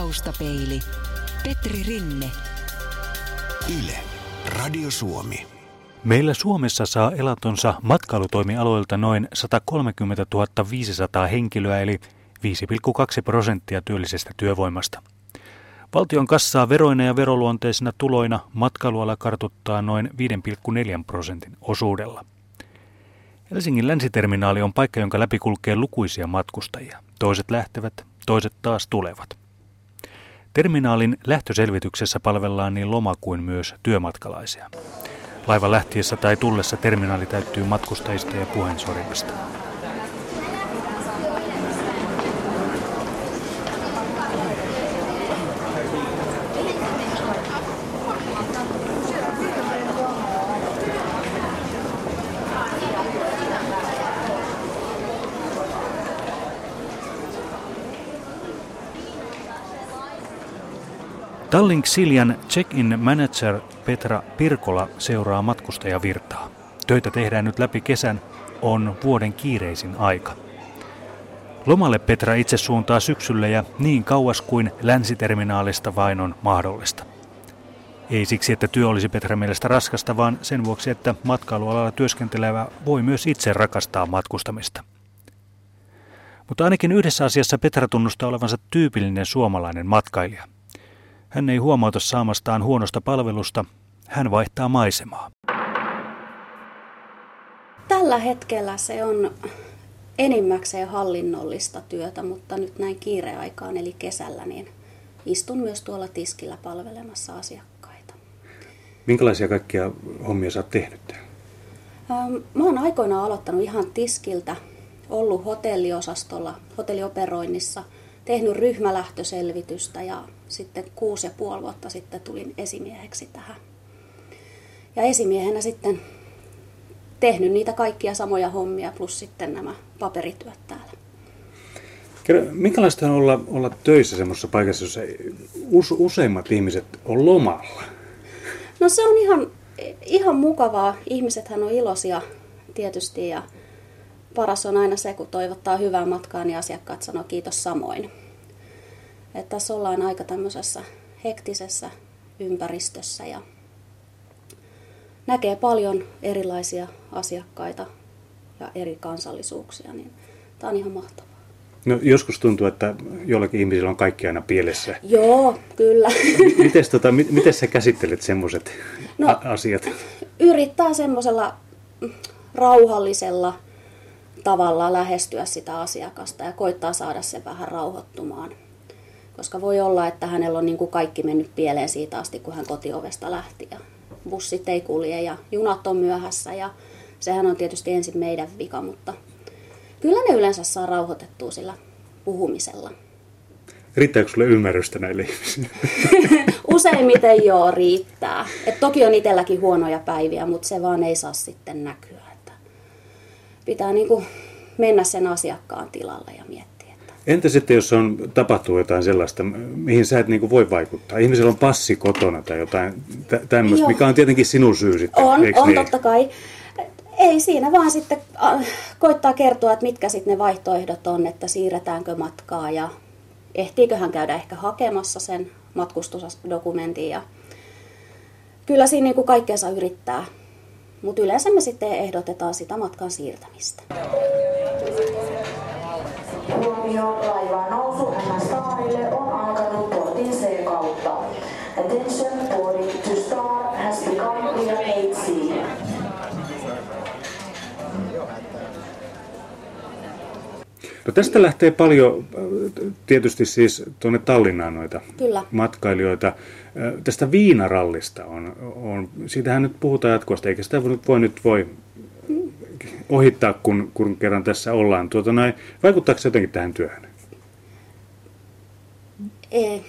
Taustapeili. Petri Rinne. Yle. Radio Suomi. Meillä Suomessa saa elatonsa matkailutoimialoilta noin 130 500 henkilöä eli 5,2 prosenttia työllisestä työvoimasta. Valtion kassaa veroina ja veroluonteisina tuloina matkailuala kartuttaa noin 5,4 prosentin osuudella. Helsingin länsiterminaali on paikka, jonka läpi kulkee lukuisia matkustajia. Toiset lähtevät, toiset taas tulevat. Terminaalin lähtöselvityksessä palvellaan niin loma kuin myös työmatkalaisia. Laivan lähtiessä tai tullessa terminaali täyttyy matkustajista ja puheensorimista. Tallink Siljan check-in manager Petra Pirkola seuraa matkustajavirtaa. Töitä tehdään nyt läpi kesän, on vuoden kiireisin aika. Lomalle Petra itse suuntaa syksyllä ja niin kauas kuin länsiterminaalista vain on mahdollista. Ei siksi, että työ olisi Petra mielestä raskasta, vaan sen vuoksi, että matkailualalla työskentelevä voi myös itse rakastaa matkustamista. Mutta ainakin yhdessä asiassa Petra tunnustaa olevansa tyypillinen suomalainen matkailija – hän ei huomauta saamastaan huonosta palvelusta, hän vaihtaa maisemaa. Tällä hetkellä se on enimmäkseen hallinnollista työtä, mutta nyt näin kiireaikaan eli kesällä, niin istun myös tuolla tiskillä palvelemassa asiakkaita. Minkälaisia kaikkia hommia sä oot tehnyt Mä oon aikoinaan aloittanut ihan tiskiltä, ollut hotelliosastolla, hotellioperoinnissa – tehnyt ryhmälähtöselvitystä ja sitten kuusi ja puoli vuotta sitten tulin esimieheksi tähän. Ja esimiehenä sitten tehnyt niitä kaikkia samoja hommia plus sitten nämä paperityöt täällä. Kerro, minkälaista on olla, olla töissä semmoisessa paikassa, jossa useimmat ihmiset on lomalla? No se on ihan, ihan mukavaa. Ihmisethän on iloisia tietysti ja paras on aina se, kun toivottaa hyvää matkaa, niin asiakkaat sanoo kiitos samoin. Että tässä ollaan aika tämmöisessä hektisessä ympäristössä ja näkee paljon erilaisia asiakkaita ja eri kansallisuuksia, niin tämä on ihan mahtavaa. No, joskus tuntuu, että jollakin ihmisillä on kaikki aina pielessä. Joo, kyllä. Miten tota, miten sä käsittelet semmoiset no, asiat? Yrittää semmoisella rauhallisella tavalla lähestyä sitä asiakasta ja koittaa saada sen vähän rauhoittumaan. Koska voi olla, että hänellä on niin kuin kaikki mennyt pieleen siitä asti, kun hän kotiovesta lähti. Ja bussit ei kulje ja junat on myöhässä ja sehän on tietysti ensin meidän vika, mutta kyllä ne yleensä saa rauhoitettua sillä puhumisella. Riittääkö sulle ymmärrystä näille ihmisille? Useimmiten joo, riittää. Et toki on itselläkin huonoja päiviä, mutta se vaan ei saa sitten näkyä. Että pitää niin kuin mennä sen asiakkaan tilalle ja miettiä. Entä sitten, jos on, tapahtuu jotain sellaista, mihin sä et niin kuin voi vaikuttaa? Ihmisellä on passi kotona tai jotain tämmöistä, mikä on tietenkin sinun syy sitten, On, on niin? totta kai. Ei siinä vaan sitten koittaa kertoa, että mitkä sitten ne vaihtoehdot on, että siirretäänkö matkaa ja ehtiikö hän käydä ehkä hakemassa sen matkustusdokumentin. Ja kyllä siinä niin kuin kaikkeensa yrittää, mutta yleensä me sitten ehdotetaan sitä matkan siirtämistä. Huomio, laivaan nousu MS Starille on alkanut portin C kautta. Attention, boarding to Star has become via 8C. No tästä lähtee paljon tietysti siis tuonne Tallinnaan noita Kyllä. matkailijoita. Tästä viinarallista on, on, siitähän nyt puhutaan jatkuvasti, eikä sitä voi, voi nyt voi ohittaa, kun, kun kerran tässä ollaan. Tuota, näin, vaikuttaako se jotenkin tähän työhön? Ei,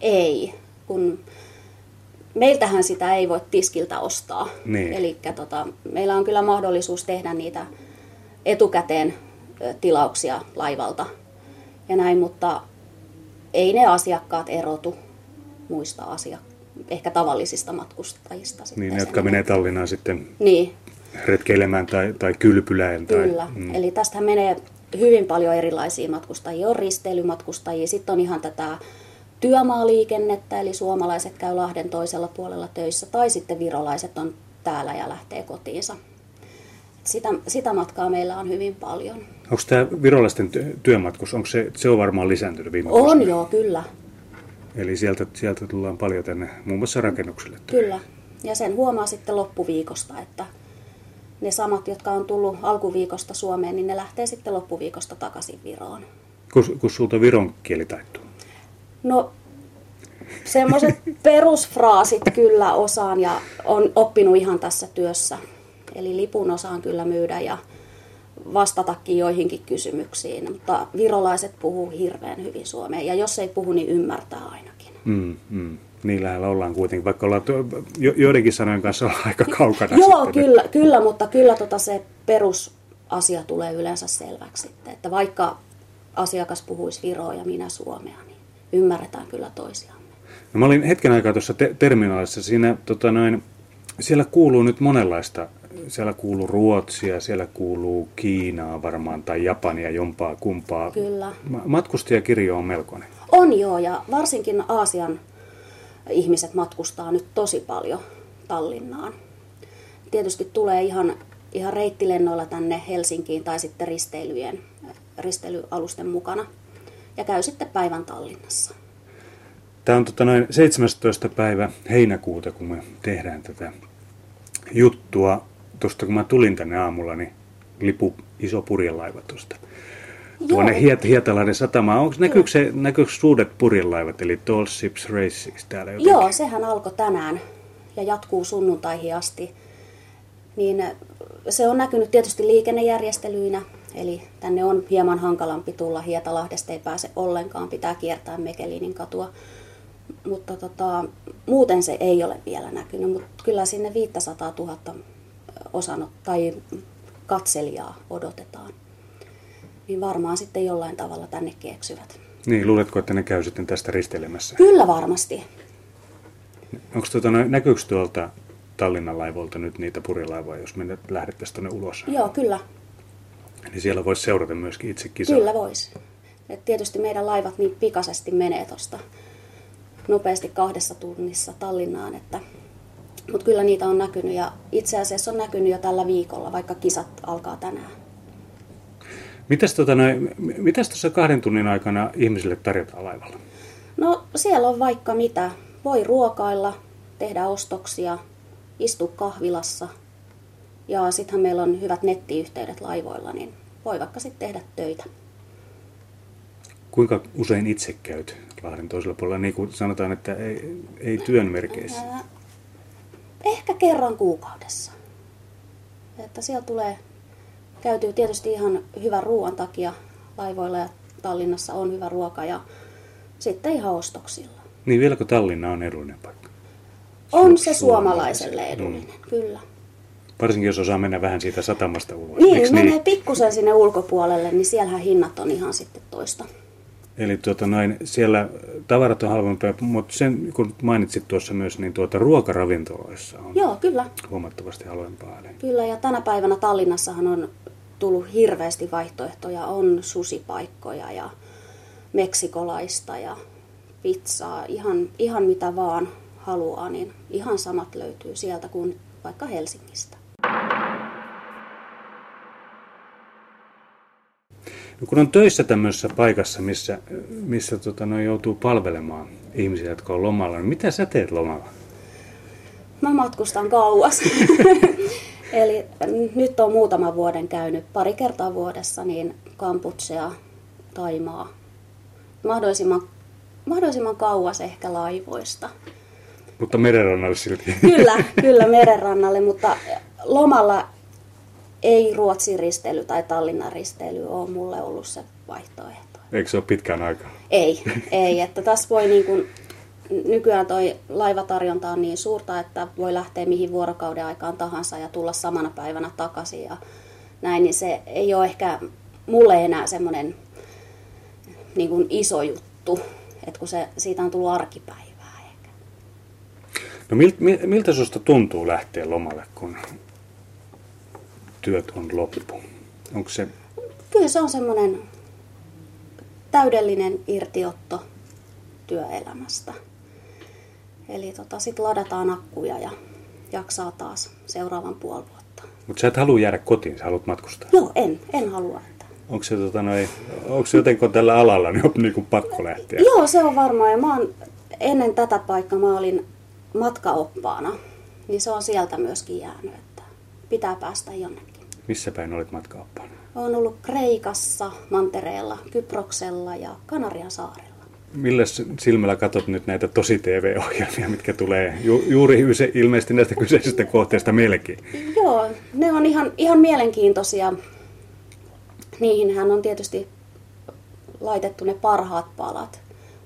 ei, kun meiltähän sitä ei voi tiskiltä ostaa. Niin. Eli tota, meillä on kyllä mahdollisuus tehdä niitä etukäteen tilauksia laivalta ja näin, mutta ei ne asiakkaat erotu muista asiakkaista, ehkä tavallisista matkustajista. Sitten niin, jotka menee Tallinnaan sitten niin. Retkeilemään tai, tai kylpylään. Tai, Kyllä, mm. eli tästä menee hyvin paljon erilaisia matkustajia. On risteilymatkustajia, sitten on ihan tätä työmaaliikennettä, eli suomalaiset käy Lahden toisella puolella töissä, tai sitten virolaiset on täällä ja lähtee kotiinsa. Sitä, sitä matkaa meillä on hyvin paljon. Onko tämä virolaisten työmatkus, onko se, se on varmaan lisääntynyt viime On vuosina? joo, kyllä. Eli sieltä, sieltä tullaan paljon tänne muun muassa rakennukselle. Kyllä. Ja sen huomaa sitten loppuviikosta, että ne samat, jotka on tullut alkuviikosta Suomeen, niin ne lähtee sitten loppuviikosta takaisin Viroon. Kun, kun sulta viron kieli taittuu. No, semmoiset perusfraasit kyllä osaan ja on oppinut ihan tässä työssä. Eli lipun osaan kyllä myydä ja vastatakin joihinkin kysymyksiin, mutta virolaiset puhuu hirveän hyvin suomea ja jos ei puhu, niin ymmärtää ainakin. Mm, mm. Niin lähellä ollaan kuitenkin, vaikka ollaan jo, joidenkin sanojen kanssa ollaan aika kaukana. Joo, kyllä, kyllä, mutta kyllä tota se perusasia tulee yleensä selväksi sitten, että vaikka asiakas puhuisi viroa ja minä suomea, niin ymmärretään kyllä toisiamme. No, mä olin hetken aikaa tuossa te- terminaalissa. Siinä, tota noin, siellä kuuluu nyt monenlaista. Siellä kuuluu Ruotsia, siellä kuuluu Kiinaa varmaan tai Japania, jompaa kumpaa. Kyllä. Ma- Matkustajakirjo on melkoinen. On joo, ja varsinkin Aasian ihmiset matkustaa nyt tosi paljon Tallinnaan. Tietysti tulee ihan, ihan reittilennoilla tänne Helsinkiin tai sitten risteilyjen, risteilyalusten mukana. Ja käy sitten päivän Tallinnassa. Tämä on tota noin 17. päivä heinäkuuta, kun me tehdään tätä juttua. Tuosta kun mä tulin tänne aamulla, niin lipu iso purjelaiva tuosta. Tuonne. Hiet- Hietalahden satamaan. Onko, näkyykö, se, näkyykö suuret purjelaivat, eli Tall Ships Races täällä jotenkin? Joo, sehän alkoi tänään ja jatkuu sunnuntaihin asti. Niin se on näkynyt tietysti liikennejärjestelyinä, eli tänne on hieman hankalampi tulla. Hietalahdesta ei pääse ollenkaan, pitää kiertää Mekelinin katua. Mutta tota, muuten se ei ole vielä näkynyt, mutta kyllä sinne 500 000 osanot tai katselijaa odotetaan. Niin varmaan sitten jollain tavalla tännekin eksyvät. Niin, luuletko, että ne käy sitten tästä risteilemässä? Kyllä varmasti. Onko tuota, näkyykö tuolta Tallinnan laivolta nyt niitä purjelaivoja, jos me nyt lähdettäisiin tuonne ulos? Joo, kyllä. Niin siellä voisi seurata myöskin itse kisaa. Kyllä voisi. Et tietysti meidän laivat niin pikaisesti menee tuosta nopeasti kahdessa tunnissa Tallinnaan, että mutta kyllä niitä on näkynyt ja itse asiassa on näkynyt jo tällä viikolla, vaikka kisat alkaa tänään. Mitäs, tota, noin, mitäs tuossa kahden tunnin aikana ihmisille tarjotaan laivalla? No siellä on vaikka mitä. Voi ruokailla, tehdä ostoksia, istua kahvilassa ja sittenhän meillä on hyvät nettiyhteydet laivoilla, niin voi vaikka sitten tehdä töitä. Kuinka usein itse käyt Lahden toisella puolella? Niin kuin sanotaan, että ei, ei työn merkeissä. Ää, Ehkä kerran kuukaudessa. Että siellä tulee, käytyy tietysti ihan hyvän ruoan takia laivoilla ja Tallinnassa on hyvä ruoka ja sitten ihan ostoksilla. Niin vieläkö Tallinna on edullinen paikka? On Su- se suomalaiselle suomalaiselle. edullinen, kyllä. Varsinkin jos osaa mennä vähän siitä satamasta ulos. Niin, Eiks menee pikkusen sinne ulkopuolelle, niin siellähän hinnat on ihan sitten toista. Eli tuota noin, siellä tavarat on halvempia, mutta sen kun mainitsit tuossa myös, niin tuota ruokaravintoloissa on Joo, kyllä. huomattavasti halvempaa. Eli Kyllä, ja tänä päivänä Tallinnassahan on tullut hirveästi vaihtoehtoja. On susipaikkoja ja meksikolaista ja pizzaa, ihan, ihan mitä vaan haluaa, niin ihan samat löytyy sieltä kuin vaikka Helsingistä. No kun on töissä tämmöisessä paikassa, missä, missä tota, no, joutuu palvelemaan ihmisiä, jotka on lomalla, niin mitä sä teet lomalla? Mä matkustan kauas. Eli nyt on muutaman vuoden käynyt pari kertaa vuodessa niin Kamputsea, Taimaa. Mahdollisimman, mahdollisimman kauas ehkä laivoista. Mutta merenrannalle silti. Kyllä, kyllä merenrannalle, mutta lomalla ei Ruotsin risteily tai Tallinnan risteily ole mulle ollut se vaihtoehto. Eikö se ole pitkään aikaa? Ei, ei. Että tässä voi niin kuin, nykyään toi laivatarjonta on niin suurta, että voi lähteä mihin vuorokauden aikaan tahansa ja tulla samana päivänä takaisin ja näin, niin se ei ole ehkä mulle enää semmoinen niin kuin iso juttu, että kun se, siitä on tullut arkipäivää ehkä. No mil, mil, miltä susta tuntuu lähteä lomalle, kun työt on loppu? Onko se, Kyllä se on semmoinen täydellinen irtiotto. työelämästä. Eli tota, sitten ladataan akkuja ja jaksaa taas seuraavan puoli vuotta. Mutta sä et halua jäädä kotiin, sä haluat matkustaa. Joo, en, en halua. Että. Onko se, tota, noi, onko se jotenkin tällä alalla niin on niin kuin pakko lähteä? Joo, se on varmaan. Ja mä oon, ennen tätä paikkaa mä olin matkaoppaana, niin se on sieltä myöskin jäänyt, että pitää päästä jonnekin. Missä päin olit matkaoppaana? Olen ollut Kreikassa, Mantereella, Kyproksella ja Kanarian saarella. Millä silmällä katsot nyt näitä tosi TV-ohjelmia, mitkä tulee ju- juuri yse- ilmeisesti näistä kyseisistä kohteista melkein? Joo, ne on ihan, ihan mielenkiintoisia. Niihinhän on tietysti laitettu ne parhaat palat.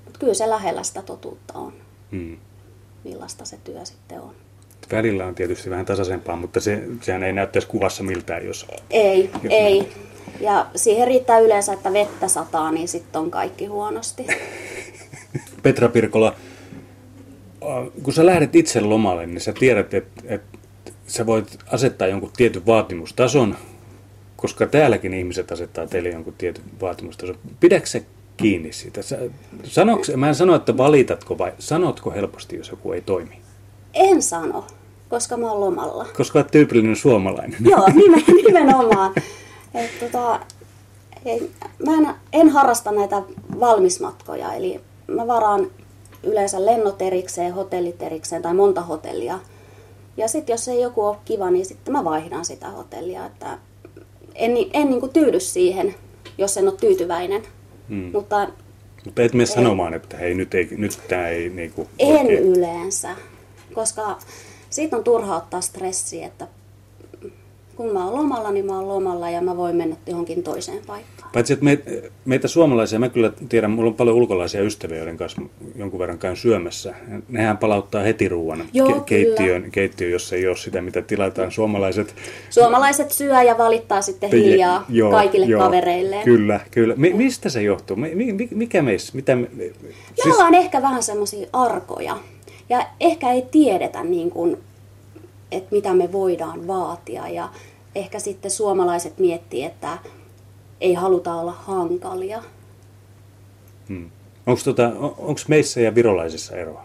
Mutta kyllä se lähellä sitä totuutta on, Hmm. millaista se työ sitten on. Välillä on tietysti vähän tasaisempaa, mutta se, sehän ei näyttäisi kuvassa miltään, jos... Ei, ei. Ja siihen riittää yleensä, että vettä sataa, niin sitten on kaikki huonosti. Petra Pirkola, kun sä lähdet itse lomalle, niin sä tiedät, että, että sä voit asettaa jonkun tietyn vaatimustason, koska täälläkin ihmiset asettaa teille jonkun tietyn vaatimustason. Pidätkö sä kiinni siitä? Sä, sanoks, mä en sano, että valitatko vai sanotko helposti, jos joku ei toimi? En sano, koska mä oon lomalla. Koska olet tyypillinen suomalainen. Joo, nimen, nimenomaan. Et, tota, ei, mä en, en harrasta näitä valmismatkoja, eli mä varaan yleensä lennot erikseen, hotellit erikseen tai monta hotellia. Ja sitten jos ei joku ole kiva, niin sitten mä vaihdan sitä hotellia. Että en, en niin kuin tyydy siihen, jos en ole tyytyväinen. Hmm. Mutta Mutta et mene sanomaan, että hei, nyt, ei, nyt tämä ei niinku en oikein- yleensä, koska siitä on turha ottaa stressiä, että kun mä oon lomalla, niin mä oon lomalla ja mä voin mennä johonkin toiseen paikkaan. Paitsi, että me, meitä suomalaisia, mä kyllä tiedän, mulla on paljon ulkolaisia ystäviä, joiden kanssa jonkun verran käyn syömässä. Nehän palauttaa heti ruoan Joo, ke- keittiöön, keittiöön, jos ei ole sitä, mitä tilataan. Suomalaiset Suomalaiset syö ja valittaa sitten hiljaa Joo, kaikille joo, kavereilleen. Kyllä, kyllä. Mi- mistä se johtuu? Mi- mi- mikä meissä? Mitä me, Me ollaan ehkä vähän semmoisia arkoja ja ehkä ei tiedetä niin kuin, että mitä me voidaan vaatia ja ehkä sitten suomalaiset miettii, että ei haluta olla hankalia. hmm. Onko tota, on- onks meissä ja virolaisissa eroa?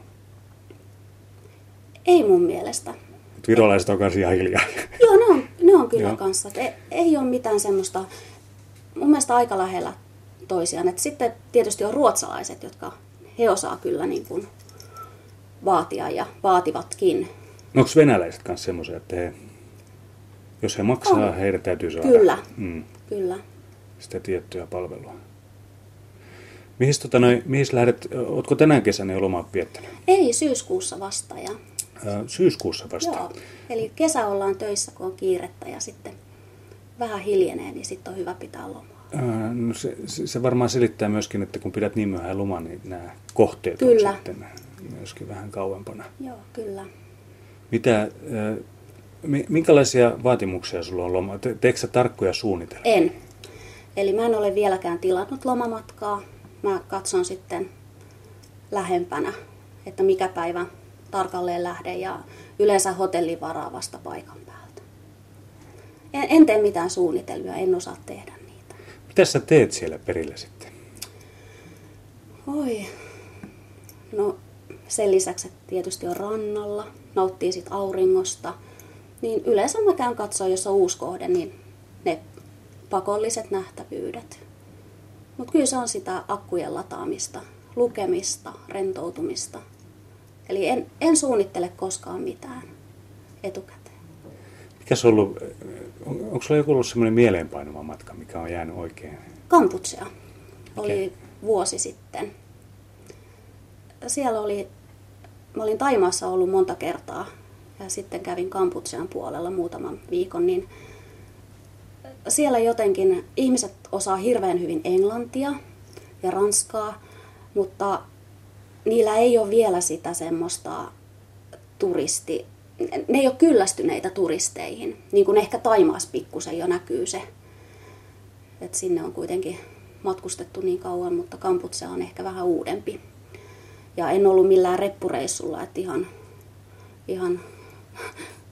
Ei mun mielestä. Et virolaiset on kanssa ihan hiljaa. Joo, ne on, ne on kyllä Joo. kanssa. Et ei, ei ole mitään semmoista, mun mielestä aika lähellä toisiaan. Et sitten tietysti on ruotsalaiset, jotka he osaa kyllä niin kuin vaatia ja vaativatkin. Onko venäläiset kanssa semmoisia, että he, jos he maksaa, On. heidän täytyy saada Kyllä. Mm, Kyllä. sitä tiettyä palvelua. Mihin, tota, mihin lähdet, ootko tänään kesänä jo lomaa viettänyt? Ei syyskuussa vasta. Ja, Ää, syyskuussa vasta. joo, eli kesä ollaan töissä, kun on kiirettä ja sitten vähän hiljenee, niin sitten on hyvä pitää lomaa. Ää, No se, se, se varmaan selittää myöskin, että kun pidät niin myöhään loman, niin nämä kohteet Kyllä. on sitten myöskin vähän kauempana. Joo, kyllä. Mitä, mi- minkälaisia vaatimuksia sulla on loma? Te, teekö sä tarkkoja suunnitelmia? En. Eli mä en ole vieläkään tilannut lomamatkaa. Mä katson sitten lähempänä, että mikä päivä tarkalleen lähden ja yleensä hotelli varaa vasta paikan päältä. En, en tee mitään suunnitelmia, en osaa tehdä niitä. Mitä sä teet siellä perillä sitten? Oi. No sen lisäksi, että tietysti on rannalla, nauttii sit auringosta, niin yleensä mä käyn katsoa, jos on uusi kohde, niin ne pakolliset nähtävyydet. Mutta kyllä se on sitä akkujen lataamista, lukemista, rentoutumista. Eli en, en suunnittele koskaan mitään etukäteen. Mikä se on ollut, on, onko sulla joku ollut semmoinen mieleenpainuva matka, mikä on jäänyt oikein? Kamputsea oli Okei. vuosi sitten. Siellä oli, mä olin Taimaassa ollut monta kertaa ja sitten kävin Kamputsean puolella muutaman viikon, niin siellä jotenkin ihmiset osaa hirveän hyvin englantia ja ranskaa, mutta niillä ei ole vielä sitä semmoista turisti, ne ei ole kyllästyneitä turisteihin, niin kuin ehkä Taimaassa pikkusen jo näkyy se et sinne on kuitenkin matkustettu niin kauan, mutta Kamputse on ehkä vähän uudempi. Ja en ollut millään reppureissulla, että ihan, ihan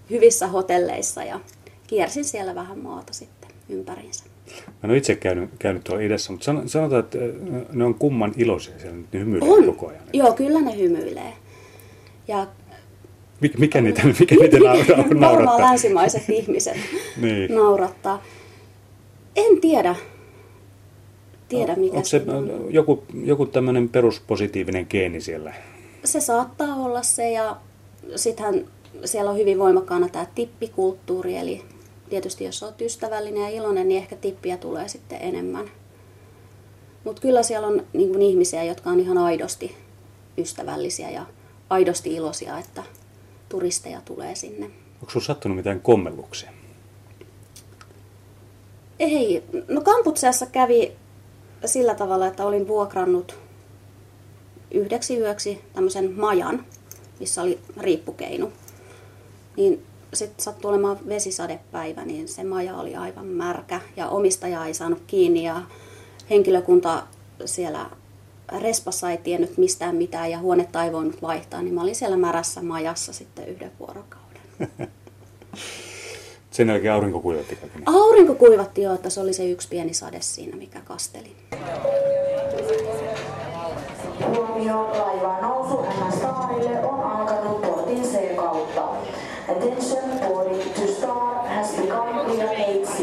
hyvissä hotelleissa ja kiersin siellä vähän maata sitten ympäriinsä. Mä en ole itse käynyt, käynyt tuolla idässä, mutta san- sanotaan, että äh, ne on kumman iloisia siellä, ne hymyilee On. koko ajan. Joo, kyllä ne hymyilee. Ja Mik, mikä niitä, mikä niitä nauraa, varmaan naurattaa? länsimaiset ihmiset Niin. naurattaa. En tiedä. Tiedä mikä Onko se on. joku, joku tämmöinen peruspositiivinen geeni siellä? Se saattaa olla se ja sittenhän siellä on hyvin voimakkaana tämä tippikulttuuri, eli tietysti jos olet ystävällinen ja iloinen, niin ehkä tippiä tulee sitten enemmän. Mutta kyllä siellä on niin kuin ihmisiä, jotka on ihan aidosti ystävällisiä ja aidosti iloisia, että turisteja tulee sinne. Onko sinulla sattunut mitään kommelluksia? Ei, no Kamputseassa kävi sillä tavalla, että olin vuokrannut yhdeksi yöksi tämmöisen majan, missä oli riippukeinu. Niin sitten sattui olemaan vesisadepäivä, niin se maja oli aivan märkä ja omistaja ei saanut kiinni ja henkilökunta siellä respassa ei tiennyt mistään mitään ja huonetta ei voinut vaihtaa, niin mä olin siellä märässä majassa sitten yhden vuorokauden. Sen jälkeen aurinko kuivatti kaiken. Aurinko kuivatti jo, että se oli se yksi pieni sade siinä, mikä kasteli. Huomio, laivaan nousu MS Starille on alkanut portin C-kautta. Attention, boarding to Star has become clear 8C.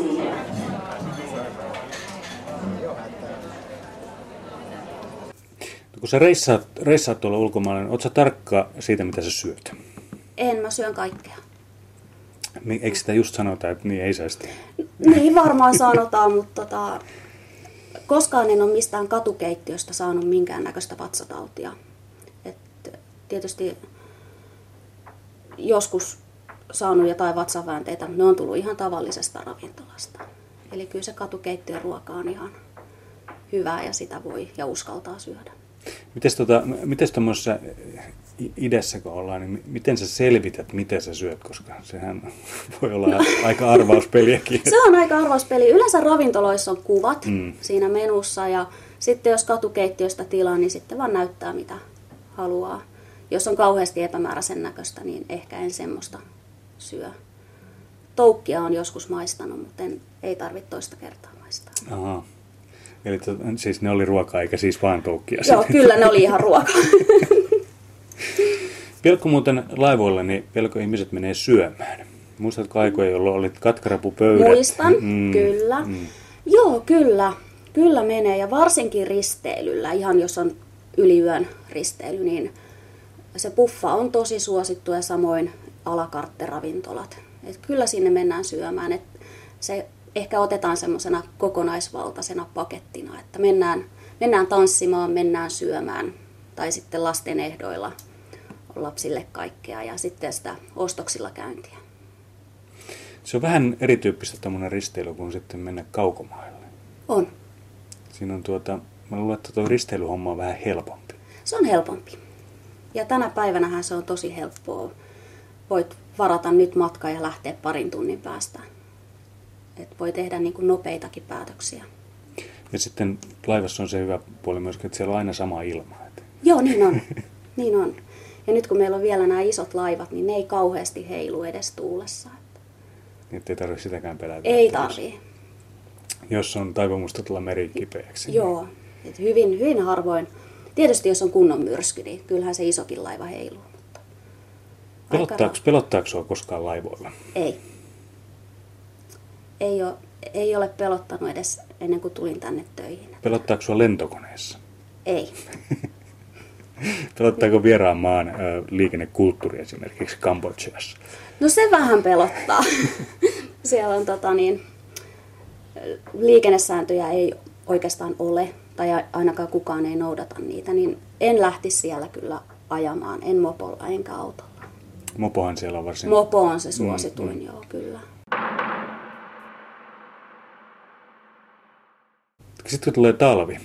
Kun sä reissaat, reissaat tuolla ulkomailla, niin oot sä tarkka siitä, mitä sä syöt? En, mä syön kaikkea. Eikö sitä just sanota, että niin ei saisi? Niin varmaan sanotaan, mutta tota, koskaan en ole mistään katukeittiöstä saanut minkäännäköistä vatsatautia. Et tietysti joskus saanut jotain vatsaväänteitä, mutta ne on tullut ihan tavallisesta ravintolasta. Eli kyllä se katukeittiön ruoka on ihan hyvää ja sitä voi ja uskaltaa syödä. Mites, tota, mites tuommoisessa idässä, kun ollaan, niin miten sä selvität, mitä sä syöt, koska sehän voi olla aika arvauspeliäkin. Se on aika arvauspeli. Yleensä ravintoloissa on kuvat Mm. siinä menussa ja sitten jos katukeittiöstä tilaa, niin sitten vaan näyttää mitä haluaa. Jos on kauheasti epämääräisen näköistä, niin ehkä en semmoista syö. Toukkia on joskus maistanut, mutta en, ei tarvitse toista kertaa maistaa. Aha. Eli to, siis ne oli ruokaa, eikä siis vaan toukkia. Joo, kyllä ne oli ihan ruoka. Pelko muuten laivoilla, niin pelko ihmiset menee syömään. Muistatko aikoja, jolloin olit katkarapupöydät? Muistan, mm, kyllä. Mm. Joo, kyllä. Kyllä menee ja varsinkin risteilyllä, ihan jos on yliyön risteily, niin se puffa on tosi suosittu ja samoin alakartteravintolat. Et kyllä sinne mennään syömään. Et se ehkä otetaan semmoisena kokonaisvaltaisena pakettina, että mennään, mennään tanssimaan, mennään syömään tai sitten lasten ehdoilla lapsille kaikkea ja sitten sitä ostoksilla käyntiä. Se on vähän erityyppistä tämmöinen risteily kuin sitten mennä kaukomaille. On. Siinä on tuota, mä luulen, että tuo risteilyhomma on vähän helpompi. Se on helpompi. Ja tänä päivänähän se on tosi helppoa. Voit varata nyt matka ja lähteä parin tunnin päästä. Et voi tehdä niin kuin nopeitakin päätöksiä. Ja sitten laivassa on se hyvä puoli myöskin, että siellä on aina sama ilma. Joo, niin on. niin on. Ja nyt kun meillä on vielä nämä isot laivat, niin ne ei kauheasti heilu edes tuulessa. niin ei tarvitse sitäkään pelätä. Ei että jos- tarvii. Jos on taipumusta tulla meri kipeäksi. Joo. Et hyvin, hyvin harvoin. Tietysti jos on kunnon myrsky, niin kyllähän se isokin laiva heiluu. Mutta Pelottaako, pelottaako sua koskaan laivoilla? Ei. Ei ole, ei ole pelottanut edes ennen kuin tulin tänne töihin. Pelottaako sua lentokoneessa? Ei. Pelottaako vieraan maan liikennekulttuuri esimerkiksi Kambodžassa? No se vähän pelottaa. Siellä on tota niin, liikennesääntöjä ei oikeastaan ole, tai ainakaan kukaan ei noudata niitä, niin en lähtisi siellä kyllä ajamaan, en mopolla enkä autolla. Mopohan siellä on varsin... Mopo on se suosituin, mm, joo, kyllä. Sitten kun tulee talvi,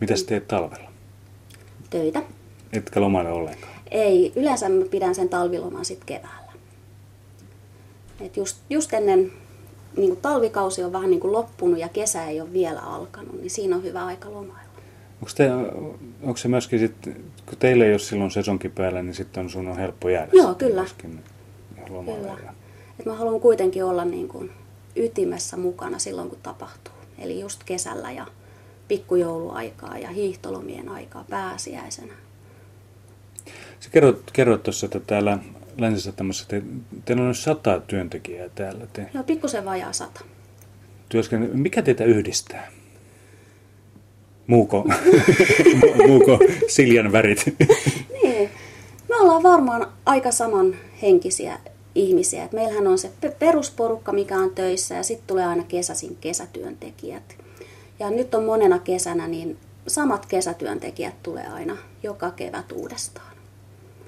mitä sä teet talvella? Töitä. Etkä lomaile ollenkaan. Ei, yleensä mä pidän sen talviloman sitten keväällä. Et just, just ennen niin kuin talvikausi on vähän niin kuin loppunut ja kesä ei ole vielä alkanut, niin siinä on hyvä aika lomailla. Onko, te, onko se myöskin sitten, kun teille ei ole silloin sesonkin päällä, niin sitten on sun on helppo jäädä Joo, kyllä. myöskin lomalle. Kyllä. Et mä haluan kuitenkin olla niin kuin ytimessä mukana silloin, kun tapahtuu. Eli just kesällä ja pikkujouluaikaa ja hiihtolomien aikaa pääsiäisenä. Sä kerroit, kerroit tuossa, että täällä Länsi-Satamassa te, teillä on sata työntekijää täällä. Te Joo, pikkusen vajaa sata. työsken... Mikä teitä yhdistää? Muuko, muuko Siljan värit? Niin. Me ollaan varmaan aika samanhenkisiä ihmisiä. Et meillähän on se pe- perusporukka, mikä on töissä ja sitten tulee aina kesäsin kesätyöntekijät. Ja nyt on monena kesänä, niin samat kesätyöntekijät tulee aina joka kevät uudestaan.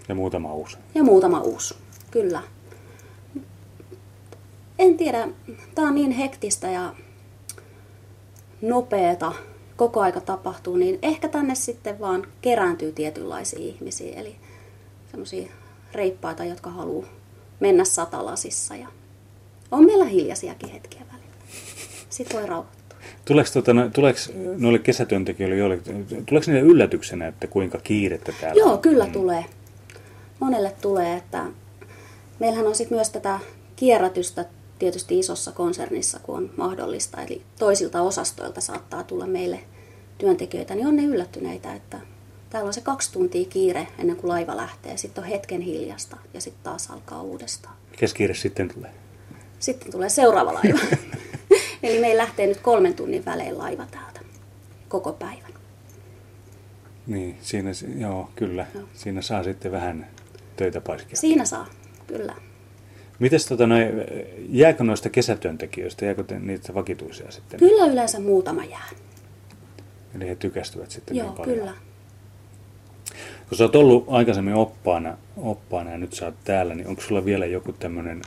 Ja muutama uusi. Ja muutama uusi, kyllä. En tiedä, tämä on niin hektistä ja nopeeta, koko aika tapahtuu, niin ehkä tänne sitten vaan kerääntyy tietynlaisia ihmisiä, eli semmoisia reippaita, jotka haluaa mennä satalasissa ja on meillä hiljaisiakin hetkiä välillä. Sitten voi rauhoittua. Tuleeko, tuota, no, tuleeko noille kesätyöntekijöille joille, tuleeko niille yllätyksenä, että kuinka kiirettä täällä Joo, on? kyllä tulee. Monelle tulee, että meillähän on sitten myös tätä kierrätystä tietysti isossa konsernissa, kun on mahdollista. Eli toisilta osastoilta saattaa tulla meille työntekijöitä, niin on ne yllättyneitä, että täällä on se kaksi tuntia kiire ennen kuin laiva lähtee. Sitten on hetken hiljasta ja sitten taas alkaa uudestaan. Mikäs kiire sitten tulee? Sitten tulee seuraava laiva. Eli meillä lähtee nyt kolmen tunnin välein laiva täältä koko päivän. Niin, siinä, joo, kyllä. Joo. Siinä saa sitten vähän töitä paiskia. Siinä saa, kyllä. Mites tota, noi, jääkö noista kesätyöntekijöistä, jääkö te, niitä vakituisia sitten? Kyllä yleensä muutama jää. Eli he tykästyvät sitten Joo, niin paljon. kyllä. Kun sä oot ollut aikaisemmin oppaana, oppaana ja nyt sä oot täällä, niin onko sulla vielä joku tämmöinen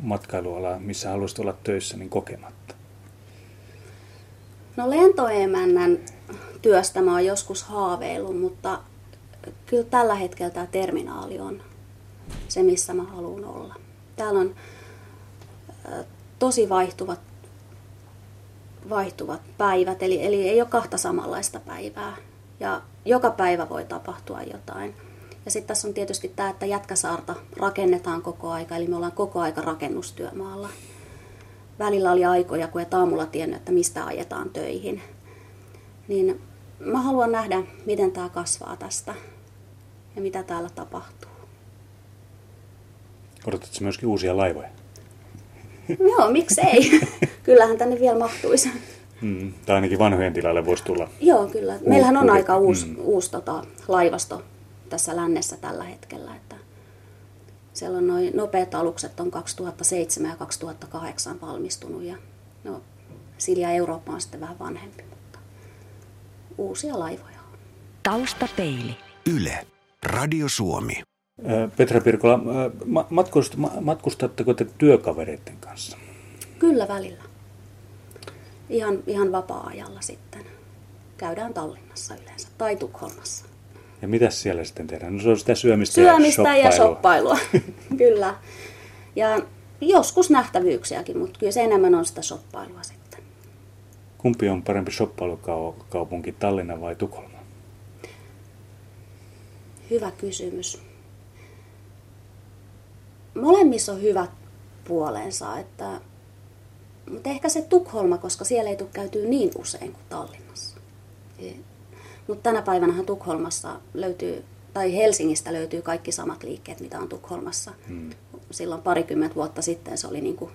matkailuala, missä haluaisit olla töissä, niin kokematta? No lentoemännän työstä mä oon joskus haaveillut, mutta kyllä tällä hetkellä tämä terminaali on se, missä mä haluan olla. Täällä on tosi vaihtuvat, vaihtuvat päivät, eli, eli ei ole kahta samanlaista päivää. Ja joka päivä voi tapahtua jotain. Ja sitten tässä on tietysti tämä, että Jätkäsaarta rakennetaan koko aika, eli me ollaan koko aika rakennustyömaalla välillä oli aikoja, kun et aamulla tiennyt, että mistä ajetaan töihin. Niin mä haluan nähdä, miten tämä kasvaa tästä ja mitä täällä tapahtuu. Odotatko myöskin uusia laivoja? Joo, miksei? Kyllähän tänne vielä mahtuisi. Mm. Tai ainakin vanhojen tilalle voisi tulla. Joo, kyllä. Meillähän on aika uusi, mm. uusi tota, laivasto tässä lännessä tällä hetkellä. Että siellä on noin nopeat alukset on 2007 ja 2008 valmistunut ja no, Silja Eurooppa on sitten vähän vanhempi, mutta uusia laivoja on. Taustapeili. Yle. Radio Suomi. Ö, Petra Pirkola, matkust, ma- matkustatteko te työkavereiden kanssa? Kyllä välillä. Ihan, ihan vapaa-ajalla sitten. Käydään Tallinnassa yleensä tai Tukholmassa. Ja mitä siellä sitten tehdään? No se on sitä syömistä, Syömistä ja shoppailua. shoppailua. Kyllä. Ja joskus nähtävyyksiäkin, mutta kyllä se enemmän on sitä shoppailua sitten. Kumpi on parempi shoppailukaupunki, Tallinna vai Tukholma? Hyvä kysymys. Molemmissa on hyvät puolensa, että, mutta ehkä se Tukholma, koska siellä ei tule käytyä niin usein kuin Tallinnassa. Mutta tänä päivänä Tukholmassa löytyy, tai Helsingistä löytyy kaikki samat liikkeet, mitä on Tukholmassa. Hmm. Silloin parikymmentä vuotta sitten se oli niin kuin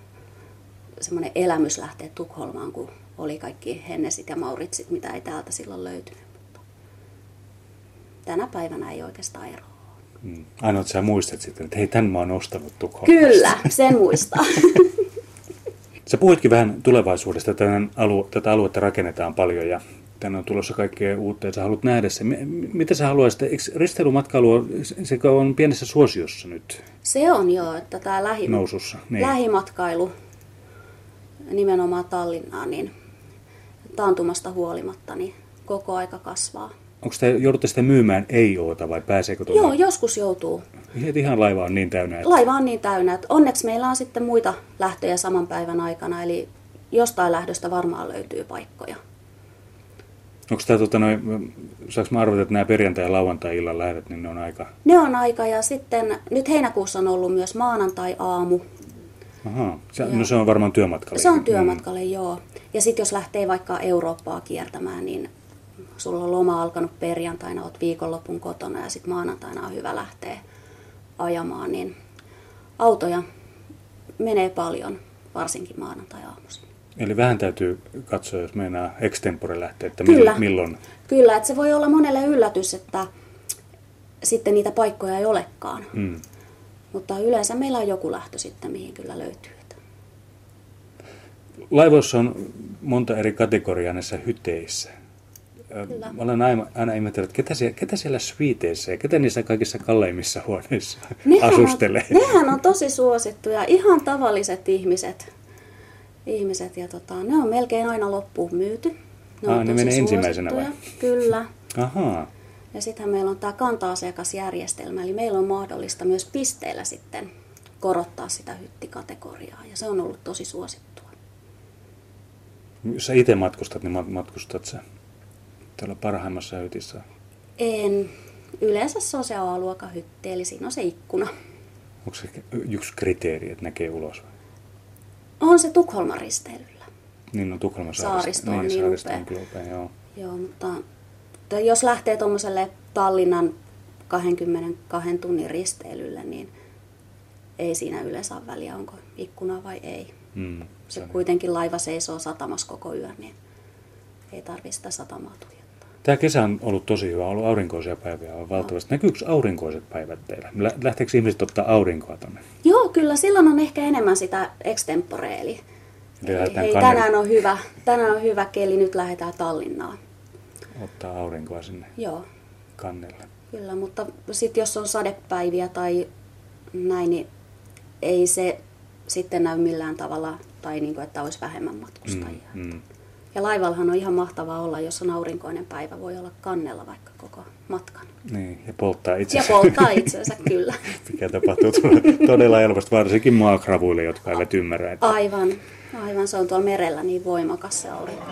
semmoinen elämys lähteä Tukholmaan, kun oli kaikki Hennesit ja Mauritsit, mitä ei täältä silloin löytynyt. Mutta tänä päivänä ei oikeastaan eroa. Mm. Ainoa, että sä muistat sitten, että hei, tän mä oon ostanut Tukholmasta. Kyllä, sen muistaa. Sä puhuitkin vähän tulevaisuudesta, tämän alue, tätä aluetta rakennetaan paljon ja tänne on tulossa kaikkea uutta ja sä haluat nähdä se. Mitä sä haluaisit, eikö risteilymatkailu on, se on pienessä suosiossa nyt Se on jo, että tämä lähi, nousussa? Niin. lähimatkailu nimenomaan Tallinnaan, niin taantumasta huolimatta, niin koko aika kasvaa. Onko te, joudutte sitä myymään ei-oota vai pääseekö tuonne? Joo, joskus joutuu. Ihan laiva on niin täynnä, että Laiva on niin täynnä, että onneksi meillä on sitten muita lähtöjä saman päivän aikana, eli jostain lähdöstä varmaan löytyy paikkoja. Onko tämä, tota, noin, saanko mä arvata, että nämä perjantai- ja lauantai-illan lähdöt, niin ne on aika... Ne on aika ja sitten nyt heinäkuussa on ollut myös maanantai-aamu Aha. Se, no se on varmaan työmatkalle. Se on työmatkalle, mm. joo. Ja sitten jos lähtee vaikka Eurooppaa kiertämään, niin sulla on loma alkanut perjantaina, oot viikonlopun kotona ja sitten maanantaina on hyvä lähteä ajamaan, niin autoja menee paljon, varsinkin maanantai-aamuisin. Eli vähän täytyy katsoa, jos meinaa extempore lähteä, että Kyllä. milloin. Kyllä, että se voi olla monelle yllätys, että sitten niitä paikkoja ei olekaan. Mm. Mutta yleensä meillä on joku lähtö sitten, mihin kyllä löytyy. Laivoissa on monta eri kategoriaa näissä hyteissä. Kyllä. Mä olen aina, aina ihmetellyt, että ketä siellä, ketä siellä suiteissa ja ketä niissä kaikissa kalleimmissa huoneissa Nehän asustelee. On, nehän on tosi suosittuja, ihan tavalliset ihmiset. Ihmiset ja tota, ne on melkein aina loppuun myyty. Ne, on ne menee ensimmäisenä vai? Kyllä. Ahaa. Ja sitten meillä on tämä kanta-asiakasjärjestelmä, eli meillä on mahdollista myös pisteillä sitten korottaa sitä hyttikategoriaa, ja se on ollut tosi suosittua. Jos sä itse matkustat, niin matkustat sä täällä parhaimmassa hytissä? En. Yleensä se on se A-luokan hytti, eli siinä on se ikkuna. Onko se yksi kriteeri, että näkee ulos? On se Tukholman risteilyllä. Niin, no Tukholman saaristo on niin, niin saaristo on kyllä upea, joo. Joo, mutta jos lähtee tuommoiselle Tallinnan 22 tunnin risteilylle, niin ei siinä yleensä ole väliä, onko ikkuna vai ei. Mm, Se on- kuitenkin laiva seisoo satamassa koko yön, niin ei tarvitse sitä satamaa tuijottaa. Tämä kesä on ollut tosi hyvä, on ollut aurinkoisia päiviä on valtavasti. Näkyykö aurinkoiset päivät teillä? Lä- Lähteekö ihmiset ottaa aurinkoa tonne? Joo, kyllä silloin on ehkä enemmän sitä extemporea, eli, Eli eli lähdetään hei, tänään on hyvä, tänään on hyvä keli, nyt lähdetään Tallinnaan. Ottaa aurinkoa sinne Joo, kannelle. Kyllä, mutta sitten jos on sadepäiviä tai näin, niin ei se sitten näy millään tavalla, tai niin kuin, että olisi vähemmän matkustajia. Mm, mm. Ja laivallahan on ihan mahtavaa olla, jos on aurinkoinen päivä, voi olla kannella vaikka koko matkan. Niin, ja polttaa Ja itsensä. polttaa itsensä, kyllä. Mikä tapahtuu tuolla todella helposti, varsinkin maakravuille, jotka eivät ymmärrä. Että... Aivan, aivan, se on tuolla merellä niin voimakas se aurinko.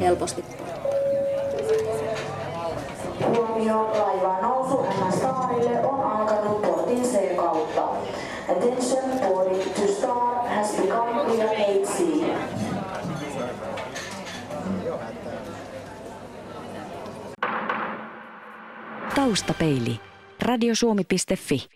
Helposti polttaa. Huomio, nousu on alkanut portin C kautta. Attention, boarding to Star has become clear 8C. Taustapeili. Radiosuomi.fi.